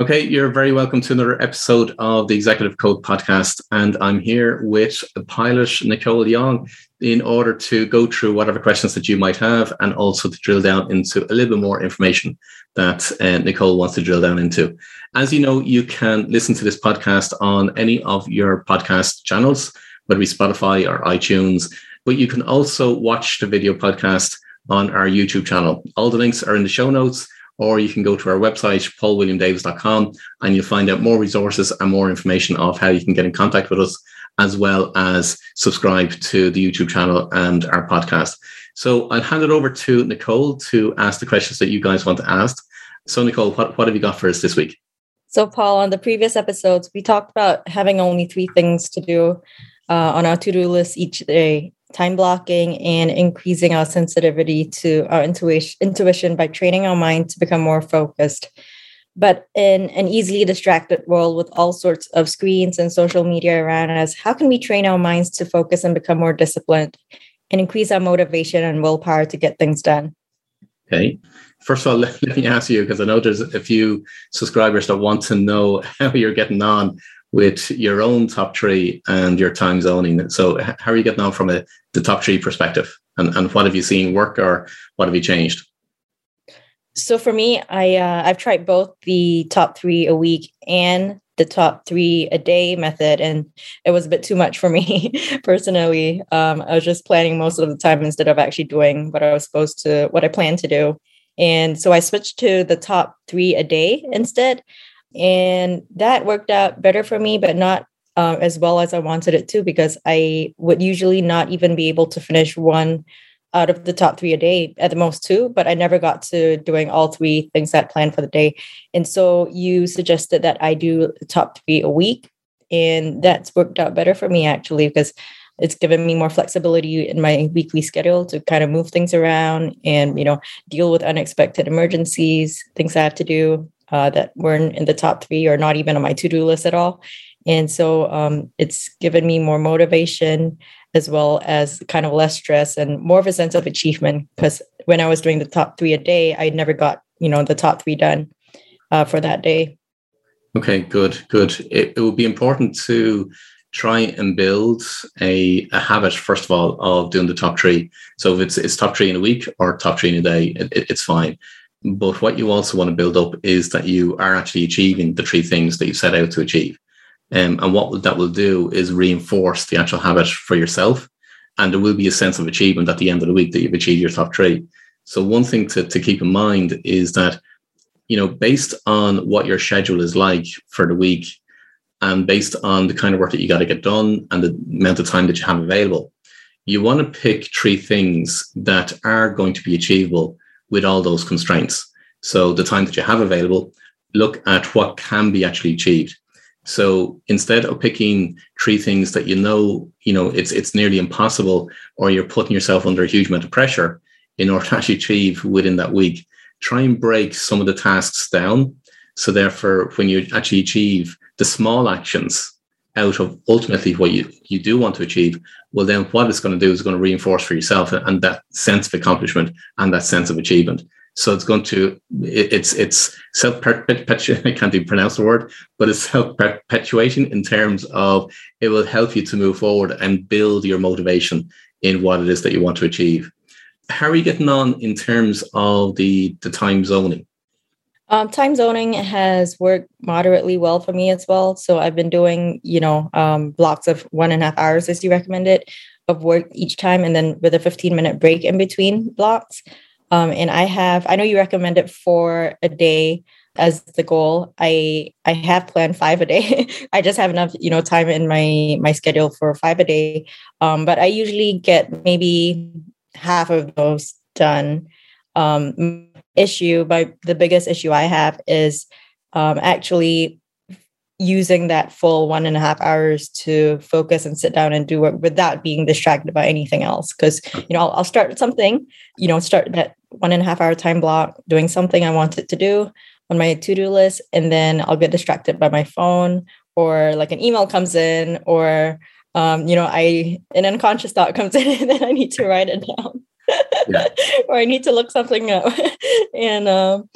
Okay, you're very welcome to another episode of the Executive Code podcast. And I'm here with pilot, Nicole Young, in order to go through whatever questions that you might have and also to drill down into a little bit more information that uh, Nicole wants to drill down into. As you know, you can listen to this podcast on any of your podcast channels, whether it be Spotify or iTunes, but you can also watch the video podcast on our YouTube channel. All the links are in the show notes or you can go to our website, paulwilliamdavis.com, and you'll find out more resources and more information of how you can get in contact with us, as well as subscribe to the YouTube channel and our podcast. So I'll hand it over to Nicole to ask the questions that you guys want to ask. So, Nicole, what, what have you got for us this week? So, Paul, on the previous episodes, we talked about having only three things to do uh, on our to do list each day time blocking and increasing our sensitivity to our intuition, intuition by training our mind to become more focused. But in an easily distracted world with all sorts of screens and social media around us, how can we train our minds to focus and become more disciplined and increase our motivation and willpower to get things done? Okay. First of all, let, me ask you, because I know there's a few subscribers that want to know how you're getting on with your own top three and your time zoning. So, how are you getting on from a, the top three perspective? And, and what have you seen work or what have you changed? So for me, I uh, I've tried both the top three a week and the top three a day method, and it was a bit too much for me personally. Um, I was just planning most of the time instead of actually doing what I was supposed to, what I planned to do. And so I switched to the top three a day instead. And that worked out better for me, but not uh, as well as I wanted it to, because I would usually not even be able to finish one out of the top three a day, at the most two, but I never got to doing all three things that planned for the day. And so you suggested that I do top three a week. And that's worked out better for me actually, because it's given me more flexibility in my weekly schedule to kind of move things around and you know deal with unexpected emergencies things i have to do uh, that weren't in the top three or not even on my to-do list at all. And so um, it's given me more motivation as well as kind of less stress and more of a sense of achievement because when i was doing the top three a day i never got you know the top three done uh, for that day. Okay good good. It, it would be important to try and build a, a habit first of all of doing the top three. So if it's, it's top three in a week or top three in a day it, it's fine but what you also want to build up is that you are actually achieving the three things that you set out to achieve. Um, and what that will do is reinforce the actual habit for yourself. And there will be a sense of achievement at the end of the week that you've achieved your top three. So one thing to, to keep in mind is that, you know, based on what your schedule is like for the week and based on the kind of work that you got to get done and the amount of time that you have available, you want to pick three things that are going to be achievable with all those constraints. So the time that you have available, look at what can be actually achieved. So instead of picking three things that you know, you know, it's it's nearly impossible, or you're putting yourself under a huge amount of pressure in order to actually achieve within that week, try and break some of the tasks down. So therefore, when you actually achieve the small actions out of ultimately what you, you do want to achieve, well, then what it's going to do is going to reinforce for yourself and that sense of accomplishment and that sense of achievement. So it's going to it's it's self perpetuation. I can't even pronounce the word, but it's self perpetuation in terms of it will help you to move forward and build your motivation in what it is that you want to achieve. How are you getting on in terms of the the time zoning? Um, time zoning has worked moderately well for me as well. So I've been doing, you know, um, blocks of one and a half hours as you recommended of work each time, and then with a 15 minute break in between blocks. Um, and I have, I know you recommended for a day as the goal. I I have planned five a day. I just have enough, you know, time in my my schedule for five a day. Um, but I usually get maybe half of those done. Um, issue, my the biggest issue I have is um, actually using that full one and a half hours to focus and sit down and do work without being distracted by anything else. Because you know, I'll, I'll start something, you know, start that one and a half hour time block doing something I wanted to do on my to do list, and then I'll get distracted by my phone or like an email comes in or um, you know, I an unconscious thought comes in and then I need to write it down yeah. or I need to look something up. and um,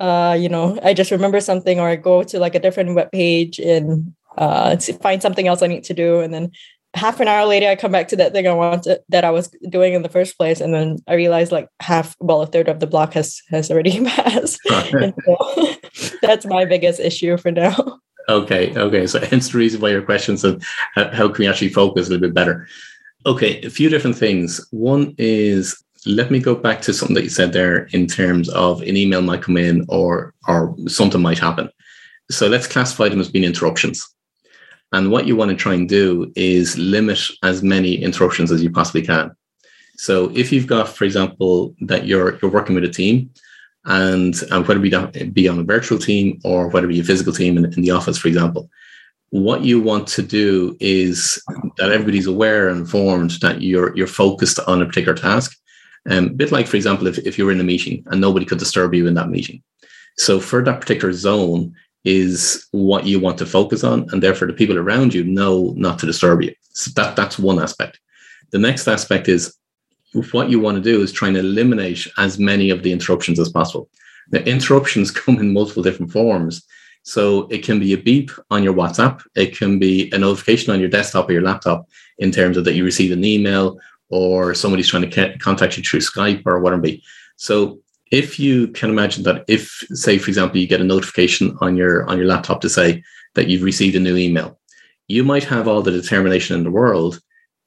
uh, you know, I just remember something or I go to like a different web page and uh, find something else I need to do. And then half an hour later, I come back to that thing I wanted that I was doing in the first place. And then I realize like half, well, a third of the block has, has already passed. so, that's my biggest issue for now. Okay. Okay. So hence the reason why your questions and how can we actually focus a little bit better? Okay. A few different things. One is let me go back to something that you said there in terms of an email might come in or or something might happen. So let's classify them as being interruptions. And what you want to try and do is limit as many interruptions as you possibly can. So if you've got, for example, that you're you're working with a team, and, and whether it be on a virtual team or whether it be a physical team in, in the office, for example, what you want to do is that everybody's aware and informed that you're you're focused on a particular task um, a bit like, for example, if, if you were in a meeting and nobody could disturb you in that meeting. So for that particular zone is what you want to focus on, and therefore the people around you know not to disturb you. So that, that's one aspect. The next aspect is what you want to do is try and eliminate as many of the interruptions as possible. Now, interruptions come in multiple different forms. So it can be a beep on your WhatsApp. It can be a notification on your desktop or your laptop in terms of that you receive an email or somebody's trying to contact you through Skype or whatever. So if you can imagine that if say for example you get a notification on your on your laptop to say that you've received a new email, you might have all the determination in the world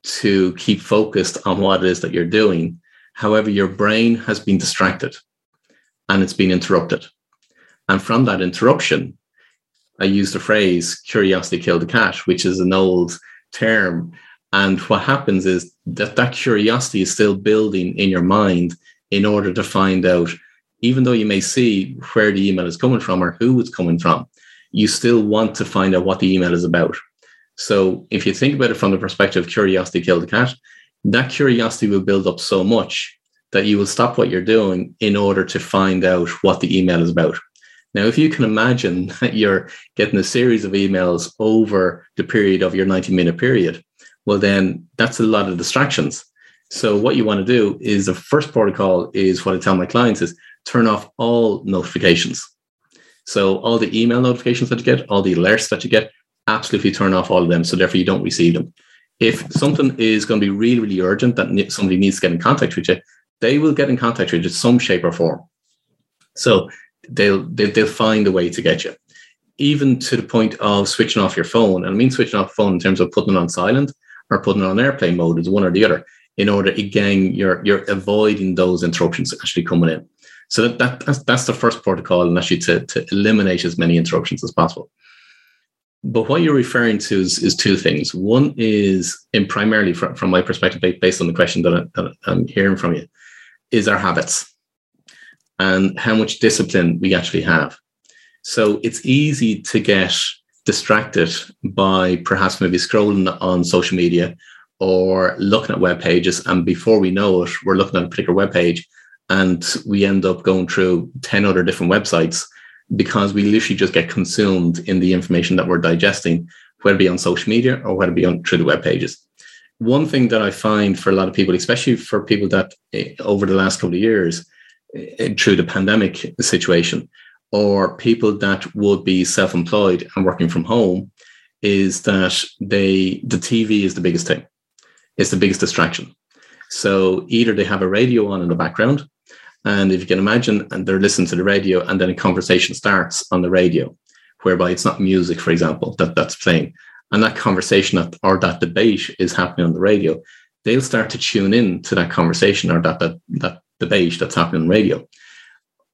to keep focused on what it is that you're doing. However, your brain has been distracted and it's been interrupted. And from that interruption, I use the phrase curiosity killed the cat, which is an old term and what happens is that that curiosity is still building in your mind in order to find out, even though you may see where the email is coming from or who it's coming from, you still want to find out what the email is about. So if you think about it from the perspective of curiosity killed the cat, that curiosity will build up so much that you will stop what you're doing in order to find out what the email is about. Now, if you can imagine that you're getting a series of emails over the period of your 90 minute period, well, then that's a lot of distractions. So what you want to do is the first protocol is what I tell my clients is turn off all notifications. So all the email notifications that you get, all the alerts that you get, absolutely turn off all of them. So therefore you don't receive them. If something is going to be really, really urgent that somebody needs to get in contact with you, they will get in contact with you in some shape or form. So they'll, they'll, they'll find a way to get you. Even to the point of switching off your phone. And I mean switching off phone in terms of putting it on silent or putting it on airplane mode is one or the other in order again you're you're avoiding those interruptions actually coming in so that, that that's, that's the first protocol and actually to, to eliminate as many interruptions as possible but what you're referring to is, is two things one is in primarily from, from my perspective based on the question that, I, that i'm hearing from you is our habits and how much discipline we actually have so it's easy to get distracted by perhaps maybe scrolling on social media or looking at web pages. And before we know it, we're looking at a particular web page and we end up going through 10 other different websites because we literally just get consumed in the information that we're digesting, whether it be on social media or whether it be on through the web pages. One thing that I find for a lot of people, especially for people that eh, over the last couple of years, Eh, through the pandemic situation, or people that would be self-employed and working from home is that they the TV is the biggest thing. It's the biggest distraction. So either they have a radio on in the background, and if you can imagine, and they're listening to the radio, and then a conversation starts on the radio, whereby it's not music, for example, that that's playing, and that conversation or that debate is happening on the radio, they'll start to tune in to that conversation or that that that debate that's happening on radio.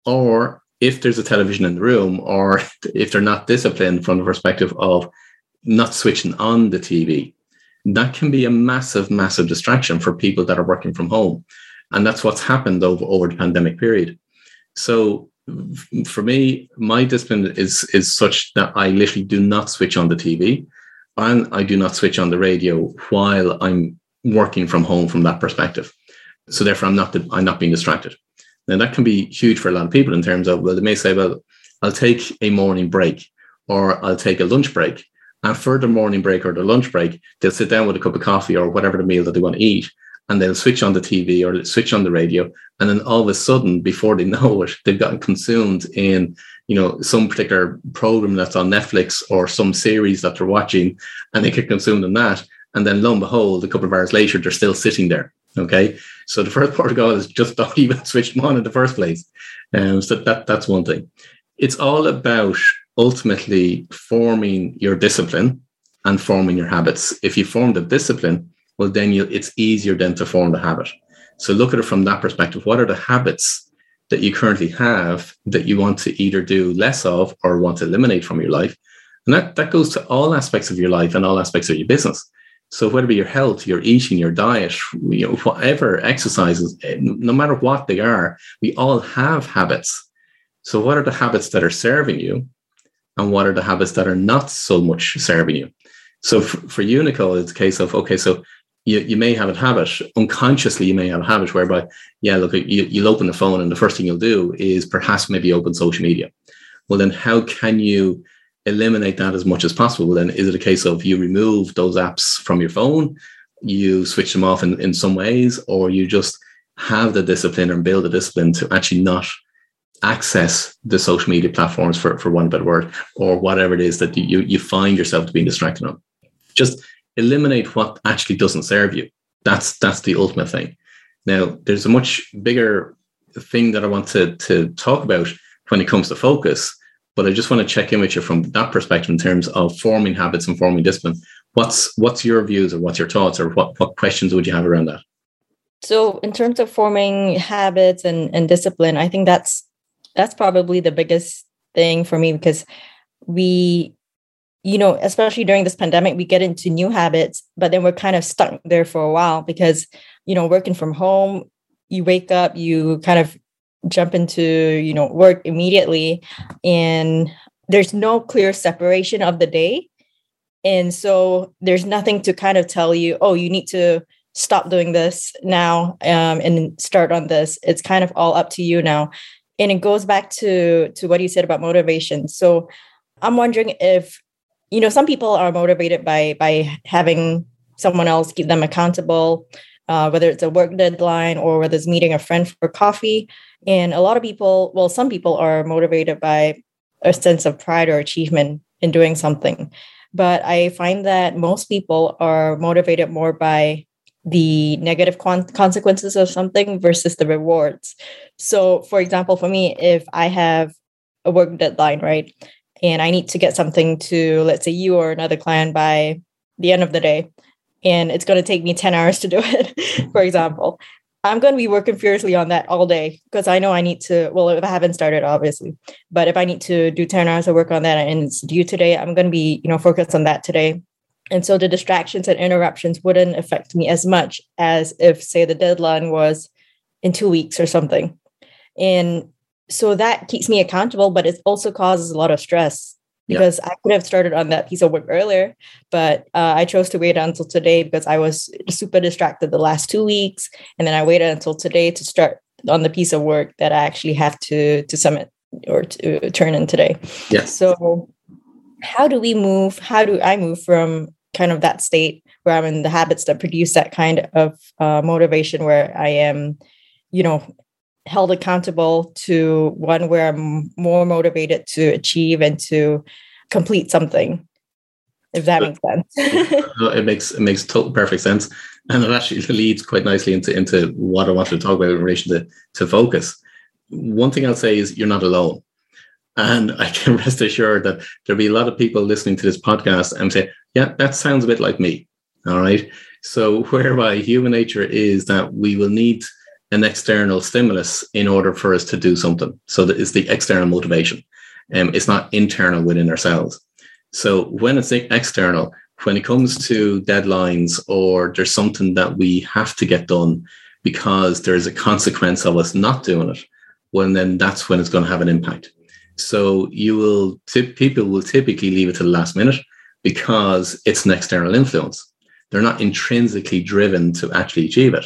Or if there's a television in the room or if they're not disciplined from the perspective of not switching on the TV, that can be a massive, massive distraction for people that are working from home. And that's what's happened over, over the pandemic period. So for me, my discipline is is such that I literally do not switch on the TV and I do not switch on the radio while I'm working from home from that perspective. So therefore I'm not I'm not being distracted. Now that can be huge for a lot of people in terms of, well, they may say, well, I'll take a morning break or I'll take a lunch break. And for the morning break or the lunch break, they'll sit down with a cup of coffee or whatever the meal that they want to eat. and they'll switch on the TV or switch on the radio, and then all of a sudden, before they know it, they've gotten consumed in you know some particular program that's on Netflix or some series that they're watching, and they get consumed in that, and then lo and behold, a couple of hours later, they're still sitting there. Okay, so the first protocol is just don't even switch them on in the first place. Um, so that that's one thing. It's all about ultimately forming your discipline and forming your habits. If you form the discipline, well, then you, it's easier then to form the habit. So look at it from that perspective. What are the habits that you currently have that you want to either do less of or want to eliminate from your life? And that, that goes to all aspects of your life and all aspects of your business. So whether your health, your eating, your diet, you know, whatever exercises, eh, no matter what they are, we all have habits. So what are the habits that are serving you? And what are the habits that are not so much serving you? So for, for you, Nicole, it's a case of, okay, so you, you may have a habit unconsciously you may have a habit whereby yeah look you, you'll open the phone and the first thing you'll do is perhaps maybe open social media well then how can you eliminate that as much as possible then is it a case of you remove those apps from your phone you switch them off in, in some ways or you just have the discipline and build the discipline to actually not access the social media platforms for, for one better word or whatever it is that you, you find yourself to being distracted on just eliminate what actually doesn't serve you. That's that's the ultimate thing. Now, there's a much bigger thing that I want to, to talk about when it comes to focus, but I just want to check in with you from that perspective in terms of forming habits and forming discipline. What's what's your views or what's your thoughts or what, what questions would you have around that? So in terms of forming habits and, and discipline, I think that's that's probably the biggest thing for me because we you know, especially during this pandemic, we get into new habits, but then we're kind of stuck there for a while because, you know, working from home, you wake up, you kind of jump into, you know, work immediately and there's no clear separation of the day. And so there's nothing to kind of tell you, oh, you need to stop doing this now um, and start on this. It's kind of all up to you now. And it goes back to to what you said about motivation. So I'm wondering if you know some people are motivated by by having someone else keep them accountable uh, whether it's a work deadline or whether it's meeting a friend for coffee. And a lot of people well some people are motivated by a sense of pride or achievement in doing something. But i find that most people are motivated more by the negative con- consequences of something versus the rewards. So for example for me if i have a work deadline right and I need to get something to, let's say, you or another client by the end of the day, and it's going to take me 10 hours to do it, for example, I'm going to be working furiously on that all day because I know I need to, well, if I haven't started, obviously, but if I need to do 10 hours of work on that and it's due today, I'm going to be, you know, focused on that today. And so the distractions and interruptions wouldn't affect me as much as if, say, the deadline was in two weeks or something. And so that keeps me accountable, but it also causes a lot of stress because yeah. I could have started on that piece of work earlier, but uh, I chose to wait until today because I was super distracted the last two weeks, and then I waited until today to start on the piece of work that I actually have to to submit or to turn in today. Yeah. So, how do we move? How do I move from kind of that state where I'm in the habits that produce that kind of uh, motivation, where I am, you know, held accountable to one where I'm more motivated to achieve and to complete something. If that makes sense. Uh, it makes it makes total perfect sense. And it actually leads quite nicely into, into what I wanted to talk about in relation to, to focus. One thing I'll say is you're not alone. And I can rest assured that there'll be a lot of people listening to this podcast and say, yeah, that sounds a bit like me. All right. So whereby human nature is that we will need an external stimulus in order for us to do something. So that is the external motivation. Um, it's not internal within ourselves. So when it's external, when it comes to deadlines or there's something that we have to get done because there's a consequence of us not doing it, well, then that's when it's going to have an impact. So you will, tip, people will typically leave it to the last minute because it's an external influence. They're not intrinsically driven to actually achieve it.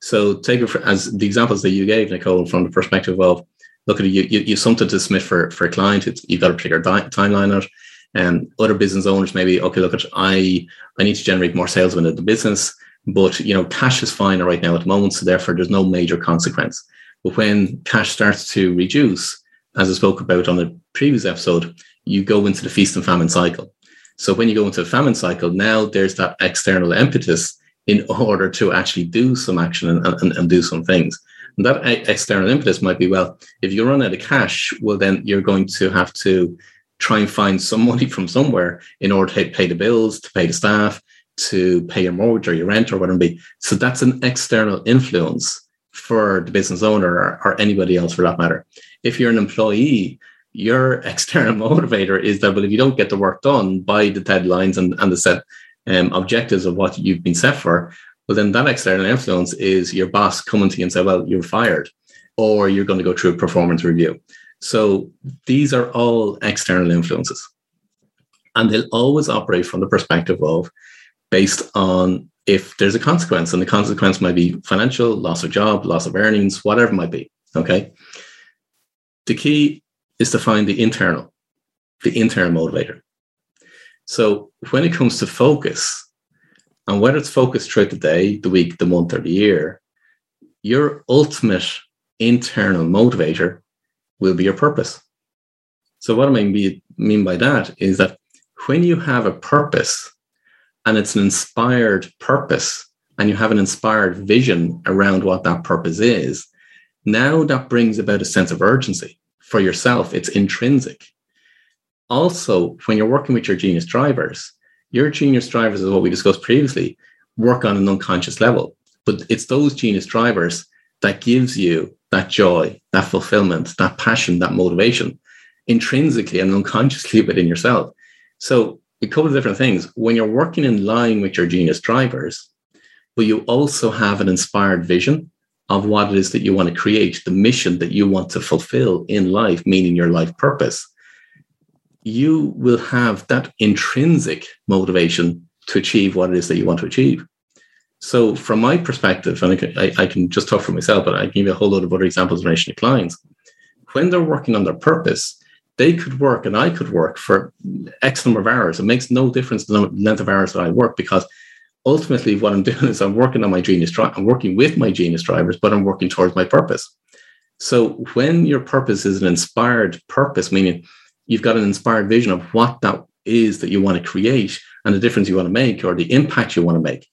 So take it for, as the examples that you gave, Nicole, from the perspective of look at it, you, you, you something to submit for, for a client, it's, you've got a particular di- timeline out. And um, other business owners maybe, okay, look at I I need to generate more sales within the business, but you know, cash is fine right now at the moment, so therefore there's no major consequence. But when cash starts to reduce, as I spoke about on the previous episode, you go into the feast and famine cycle. So when you go into a famine cycle, now there's that external impetus in order to actually do some action and, and, and do some things. And that external impetus might be, well, if you run out of cash, well, then you're going to have to try and find some money from somewhere in order to pay the bills, to pay the staff, to pay your mortgage or your rent or whatever it be. So that's an external influence for the business owner or, or anybody else for that matter. If you're an employee, your external motivator is that well, if you don't get the work done by the deadlines and, and the set um, objectives of what you've been set for, well, then that external influence is your boss coming to you and say, well, you're fired, or you're going to go through a performance review. So these are all external influences. And they'll always operate from the perspective of based on if there's a consequence, and the consequence might be financial, loss of job, loss of earnings, whatever it might be. Okay. The key is to find the internal, the internal motivator. So when it comes to focus, and whether it's focused throughout the day, the week, the month, or the year, your ultimate internal motivator will be your purpose. So what I mean, mean by that is that when you have a purpose and it's an inspired purpose and you have an inspired vision around what that purpose is, now that brings about a sense of urgency for yourself. It's intrinsic. Also, when you're working with your genius drivers, your genius drivers, is what we discussed previously, work on an unconscious level. But it's those genius drivers that gives you that joy, that fulfillment, that passion, that motivation intrinsically and unconsciously within yourself. So a couple of different things. When you're working in line with your genius drivers, but you also have an inspired vision of what it is that you want to create, the mission that you want to fulfill in life, meaning your life purpose, you will have that intrinsic motivation to achieve what it is that you want to achieve. So, from my perspective, and I can, I, I can just talk for myself, but I can give you a whole lot of other examples in relation to clients. When they're working on their purpose, they could work and I could work for X number of hours. It makes no difference the length of hours that I work because ultimately what I'm doing is I'm working on my genius drive. I'm working with my genius drivers, but I'm working towards my purpose. So when your purpose is an inspired purpose, meaning you've got an inspired vision of what that is that you want to create and the difference you want to make or the impact you want to make,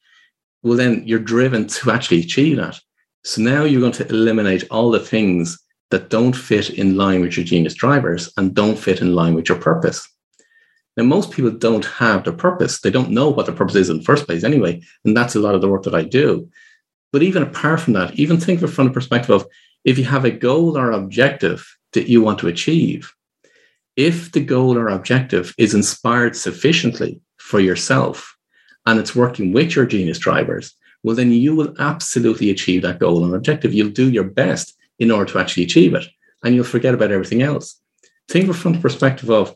well, then you're driven to actually achieve that. So now you're going to eliminate all the things that don't fit in line with your genius drivers and don't fit in line with your purpose. Now, most people don't have their purpose. They don't know what the purpose is in the first place, anyway. And that's a lot of the work that I do. But even apart from that, even think of it from the perspective of if you have a goal or objective that you want to achieve, if the goal or objective is inspired sufficiently for yourself and it's working with your genius drivers, well, then you will absolutely achieve that goal and objective. You'll do your best in order to actually achieve it. And you'll forget about everything else. Think from the perspective of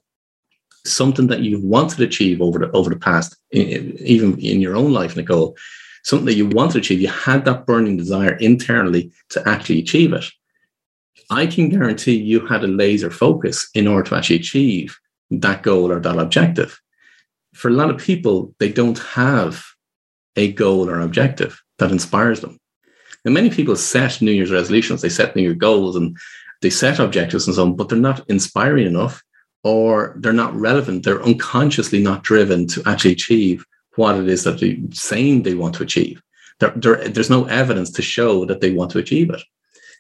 something that you've wanted to achieve over the over the past, even in your own life, Nicole, something that you want to achieve. You had that burning desire internally to actually achieve it. I can guarantee you had a laser focus in order to actually achieve that goal or that objective. For a lot of people, they don't have a goal or objective that inspires them. And many people set New Year's resolutions, they set New Year goals and they set objectives and so on, but they're not inspiring enough or they're not relevant. They're unconsciously not driven to actually achieve what it is that they're saying they want to achieve. There, there, there's no evidence to show that they want to achieve it.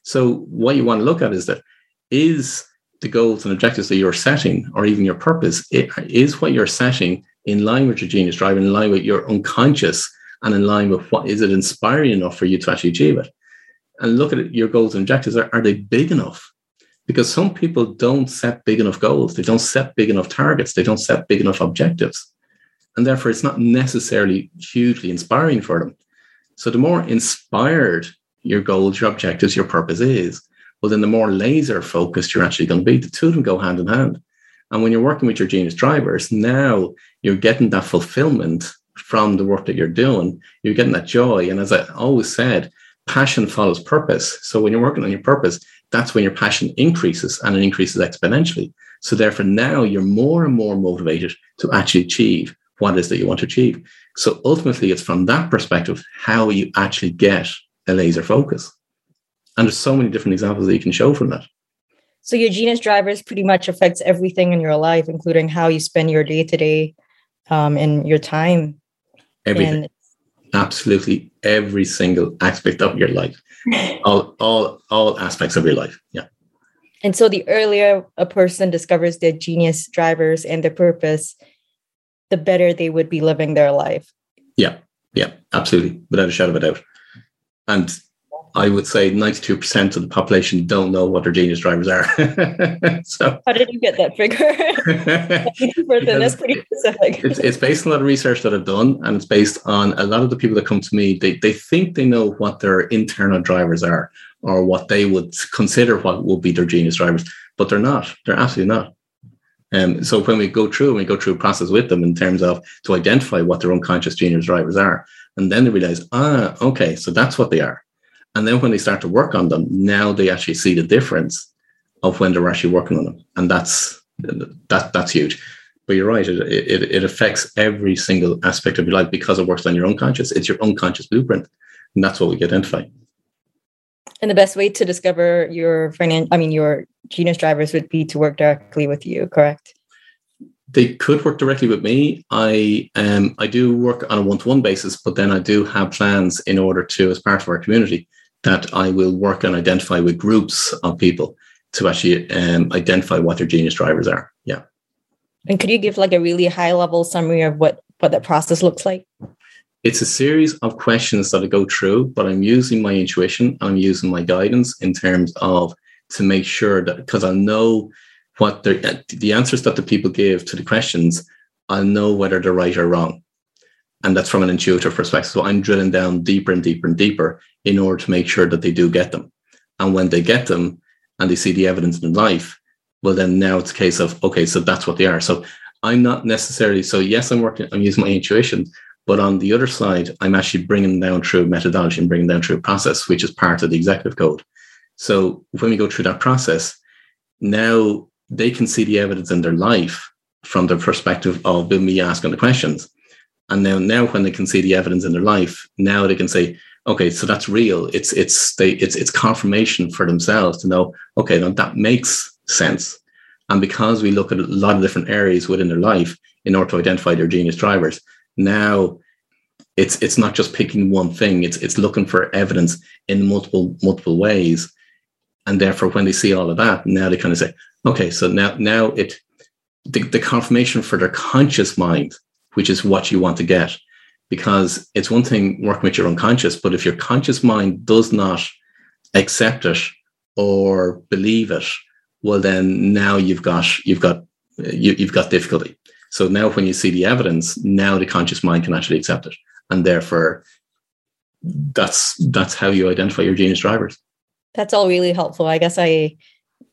So what you want to look at is that is the goals and objectives that you're setting, or even your purpose, is what you're setting in line with your genius drive, in line with your unconscious and in line with what is it inspiring enough for you to actually achieve it? And look at it, your goals and objectives are, are they big enough? Because some people don't set big enough goals. They don't set big enough targets. They don't set big enough objectives. And therefore it's not necessarily hugely inspiring for them. So the more inspired your goals your objectives your purpose is well then the more laser focused you're actually going to be the two of them go hand in hand and when you're working with your genius drivers now you're getting that fulfillment from the work that you're doing, you're getting that joy. And as I always said, passion follows purpose. So when you're working on your purpose, that's when your passion increases and it increases exponentially. So therefore, now you're more and more motivated to actually achieve what it is that you want to achieve. So ultimately, it's from that perspective how you actually get a laser focus. And there's so many different examples that you can show from that. So your genius drivers pretty much affects everything in your life, including how you spend your day to day um, and your time. Everything. And Absolutely every single aspect of your life. all all all aspects of your life. Yeah. And so the earlier a person discovers their genius drivers and their purpose, the better they would be living their life. Yeah. Yeah, absolutely. Without a shadow of a doubt. And I would say 92% of the population don't know what their genius drivers are. so how did you get that figure? that's pretty specific. It's, it's, based on a lot of research that I've done, and it's based on a lot of the people that come to me. They they think they know what their internal drivers are, or what they would consider what would be their genius drivers, but they're not. They're absolutely not. Um, so when we go through, and we go through a process with them in terms of to identify what their unconscious genius drivers are, and then they realize, ah, okay, so that's what they are and then when they start to work on them, now they actually see the difference of when they're actually working on them. And that's that that's huge. But you're right, it, it, it affects every single aspect of your life because it works on your unconscious. It's your unconscious blueprint. And that's what we identify. And the best way to discover your financial, I mean, your genius drivers would be to work directly with you, correct? They could work directly with me. I um I do work on a one-to-one basis, but then I do have plans in order to, as part of our community, that I will work and identify with groups of people to actually um, identify what their genius drivers are. Yeah. And could you give like a really high level summary of what what that process looks like? It's a series of questions that I go through, but I'm using my intuition. I'm using my guidance in terms of to make sure that because I know what the answers that the people give to the questions, I'll know whether they're right or wrong. And that's from an intuitive perspective. So I'm drilling down deeper and deeper and deeper in order to make sure that they do get them. And when they get them and they see the evidence in life, well, then now it's a case of, okay, so that's what they are. So I'm not necessarily, so yes, I'm working, I'm using my intuition, but on the other side, I'm actually bringing down through methodology and bringing down through a process, which is part of the executive code. So when we go through that process, now they can see the evidence in their life from the perspective of me asking the questions. And now, now when they can see the evidence in their life, now they can say, okay, so that's real. It's it's they it's it's confirmation for themselves to know, okay, now that makes sense. And because we look at a lot of different areas within their life in order to identify their genius drivers, now it's it's not just picking one thing, it's it's looking for evidence in multiple multiple ways. And therefore when they see all of that, now they kind of say, okay, so now now it the, the confirmation for their conscious mind which is what you want to get. Because it's one thing working with your unconscious, but if your conscious mind does not accept it or believe it, well, then now you've got you've got you, you've got difficulty. So now, when you see the evidence, now the conscious mind can actually accept it, and therefore, that's that's how you identify your genius drivers. That's all really helpful. I guess I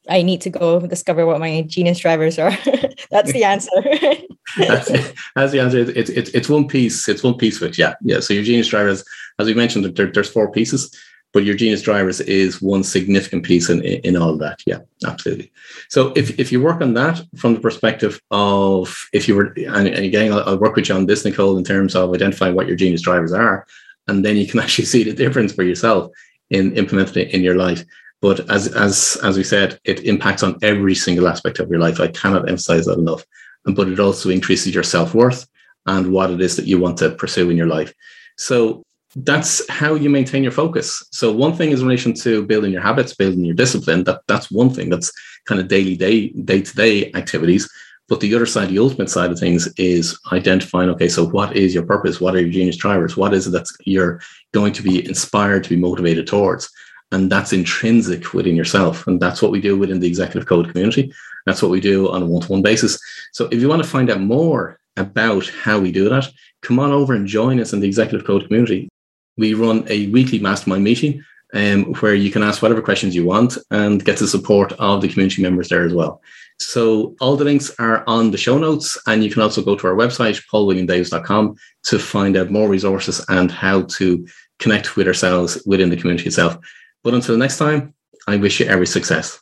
I need to go discover what my genius drivers are. that's the answer. that's, that's, the answer. It's, it's it's one piece. It's one piece of it. Yeah, yeah. So your genius drivers, as we mentioned, there, there's four pieces, but your genius drivers is one significant piece in, in all of that. Yeah, absolutely. So if if you work on that from the perspective of if you were, and, and again, I'll, I'll work with you on this, Nicole, in terms of identifying what your genius drivers are, and then you can actually see the difference for yourself in implementing it in your life. But as as as we said, it impacts on every single aspect of your life. I cannot emphasize that enough. And but it also increases your self worth and what it is that you want to pursue in your life. So that's how you maintain your focus. So one thing is in relation to building your habits, building your discipline. That that's one thing. That's kind of daily day day to day activities. But the other side, the ultimate side of things, is identifying. Okay, so what is your purpose? What are your genius drivers? What is it that you're going to be inspired to be motivated towards? And that's intrinsic within yourself. And that's what we do within the executive code community. That's what we do on a one-to-one basis. So if you want to find out more about how we do that come on over and join us in the executive code community. We run a weekly mastermind meeting um, where you can ask whatever questions you want and get the support of the community members there as well. So all the links are on the show notes and you can also go to our website paulwilliamdavis.com to find out more resources and how to connect with ourselves within the community itself but until next time, I wish you every success.